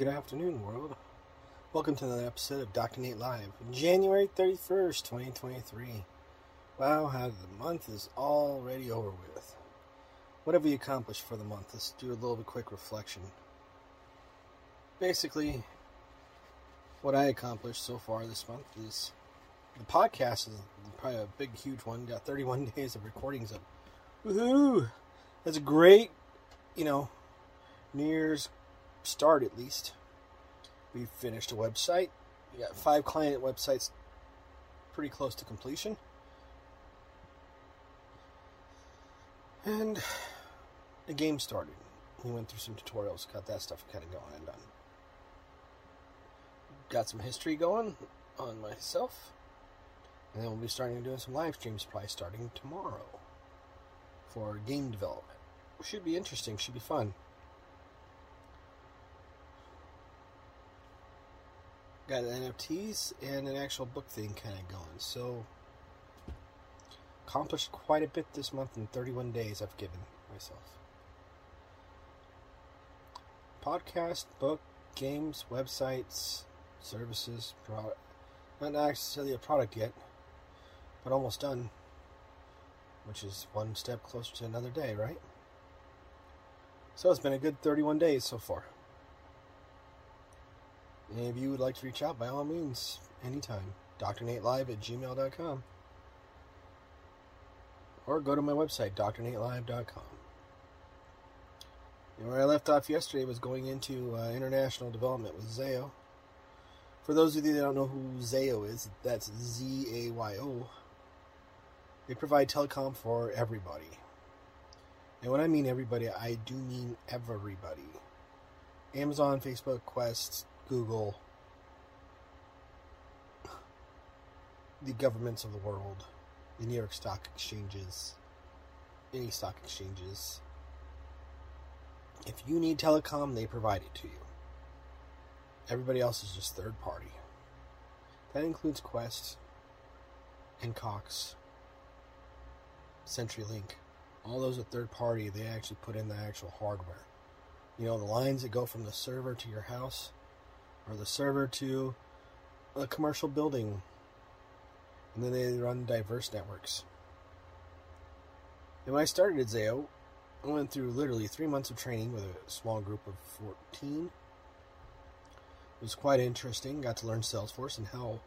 Good afternoon, world. Welcome to another episode of Dr. Nate Live, January 31st, 2023. Wow, how the month is already over with. What have we accomplished for the month? Let's do a little bit quick reflection. Basically, what I accomplished so far this month is the podcast is probably a big, huge one. Got 31 days of recordings up. Woohoo! That's a great, you know, New Year's start at least. We finished a website. We got five client websites pretty close to completion. And the game started. We went through some tutorials, got that stuff kind of going and done. Got some history going on myself. And then we'll be starting doing some live streams probably starting tomorrow for game development. Should be interesting, should be fun. Got NFTs and an actual book thing kind of going. So, accomplished quite a bit this month in 31 days I've given myself. Podcast, book, games, websites, services, product. Not necessarily a product yet, but almost done. Which is one step closer to another day, right? So it's been a good 31 days so far. And of you would like to reach out, by all means, anytime. DrNateLive at gmail.com. Or go to my website, drnatelive.com. And where I left off yesterday was going into uh, international development with Zayo. For those of you that don't know who Zayo is, that's Z A Y O. They provide telecom for everybody. And when I mean everybody, I do mean everybody. Amazon, Facebook, Qwest, Google, the governments of the world, the New York Stock Exchanges, any stock exchanges. If you need telecom, they provide it to you. Everybody else is just third party. That includes Qwest and Cox, CenturyLink. All those are third party. They actually put in the actual hardware. You know, the lines that go from the server to your house or the server to a commercial building. And then they run diverse networks. And when I started at Zayo, I went through literally three months of training with a small group of 14. It was quite interesting. Got to learn Salesforce and how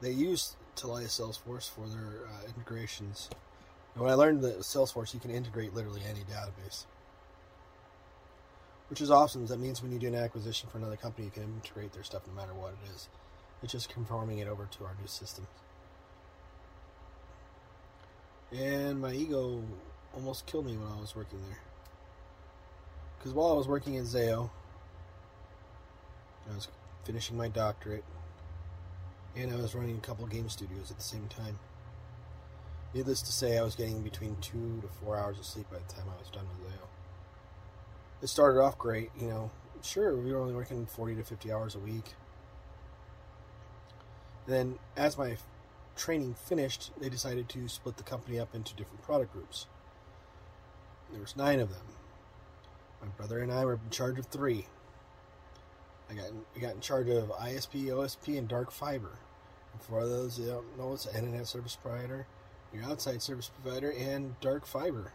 they use Telia Salesforce for their uh, integrations. And when I learned that Salesforce, you can integrate literally any database which is awesome. That means when you do an acquisition for another company, you can integrate their stuff no matter what it is. It's just conforming it over to our new system. And my ego almost killed me when I was working there. Because while I was working at Zayo, I was finishing my doctorate, and I was running a couple game studios at the same time. Needless to say, I was getting between two to four hours of sleep by the time I was done with Zayo it started off great, you know. Sure, we were only working 40 to 50 hours a week. Then, as my training finished, they decided to split the company up into different product groups. There was nine of them. My brother and I were in charge of three. I got I got in charge of ISP, OSP, and dark fiber. And for those that don't know, it's an internet service provider, your outside service provider, and dark fiber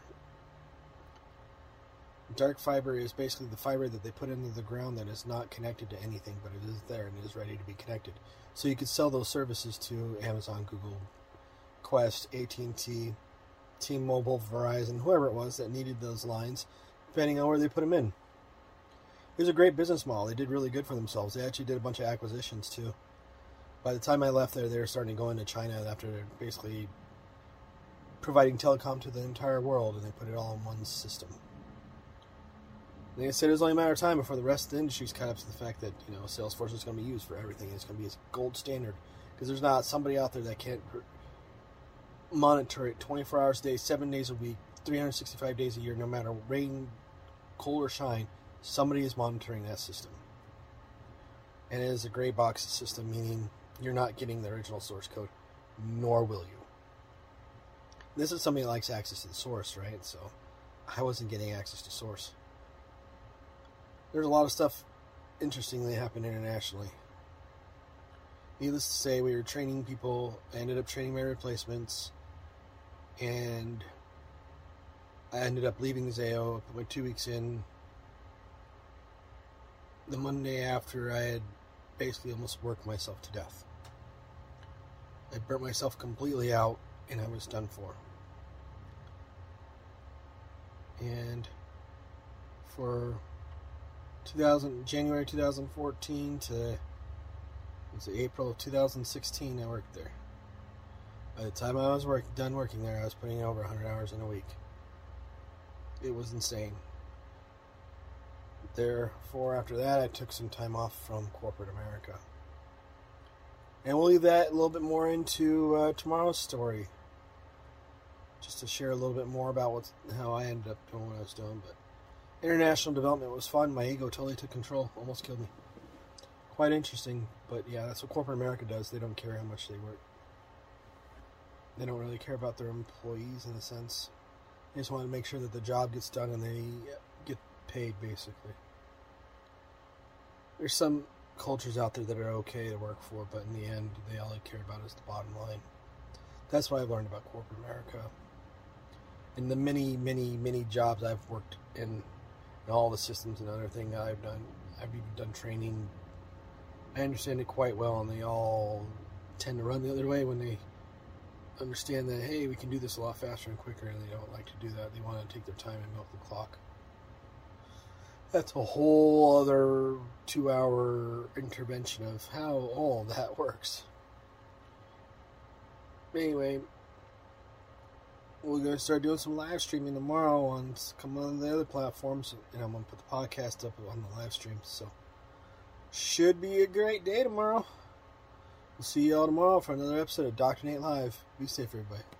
dark fiber is basically the fiber that they put into the ground that is not connected to anything, but it is there and it is ready to be connected. So you could sell those services to Amazon, Google, Qwest, AT&T, T-Mobile, Verizon, whoever it was that needed those lines, depending on where they put them in. It was a great business model. They did really good for themselves. They actually did a bunch of acquisitions too. By the time I left there, they were starting to go into China after basically providing telecom to the entire world, and they put it all in one system. Like I said, it was only a matter of time before the rest of the industry's caught up to the fact that you know Salesforce is going to be used for everything. It's going to be a gold standard because there's not somebody out there that can't monitor it 24 hours a day, seven days a week, 365 days a year, no matter rain, cold or shine. Somebody is monitoring that system, and it is a gray box system, meaning you're not getting the original source code, nor will you. This is somebody that likes access to the source, right? So I wasn't getting access to source there's a lot of stuff interestingly happened internationally. Needless to say, we were training people. I ended up training my replacements, and I ended up leaving Zayo about two weeks in. The Monday after, I had basically almost worked myself to death. I burnt myself completely out, and I was done for. And for 2000 January 2014 to was it April of 2016 I worked there. By the time I was work, done working there, I was putting over 100 hours in a week. It was insane. Therefore, after that, I took some time off from corporate America. And we'll leave that a little bit more into uh, tomorrow's story. Just to share a little bit more about what's, how I ended up doing what I was doing. But international development was fun. My ego totally took control, almost killed me. Quite interesting, but yeah, that's what corporate America does. They don't care how much they work. They don't really care about their employees in a sense. They just want to make sure that the job gets done and they get paid, basically. There's some cultures out there that are okay to work for, but in the end, they all they care about is the bottom line. That's what I've learned about corporate America. And the many, many, many jobs I've worked in, and all the systems and other things I've done, I've even done training. I understand it quite well, and they all tend to run the other way when they understand that hey, we can do this a lot faster and quicker, and they don't like to do that. They want to take their time and milk the clock. That's a whole other two-hour intervention of how all that works. Anyway, we're gonna start doing some live streaming tomorrow on some of the other platforms, and I'm gonna put the podcast up on the live stream. So, should be a great day tomorrow. We'll see you all tomorrow for another episode of Doctor Nate Live. Be safe, everybody.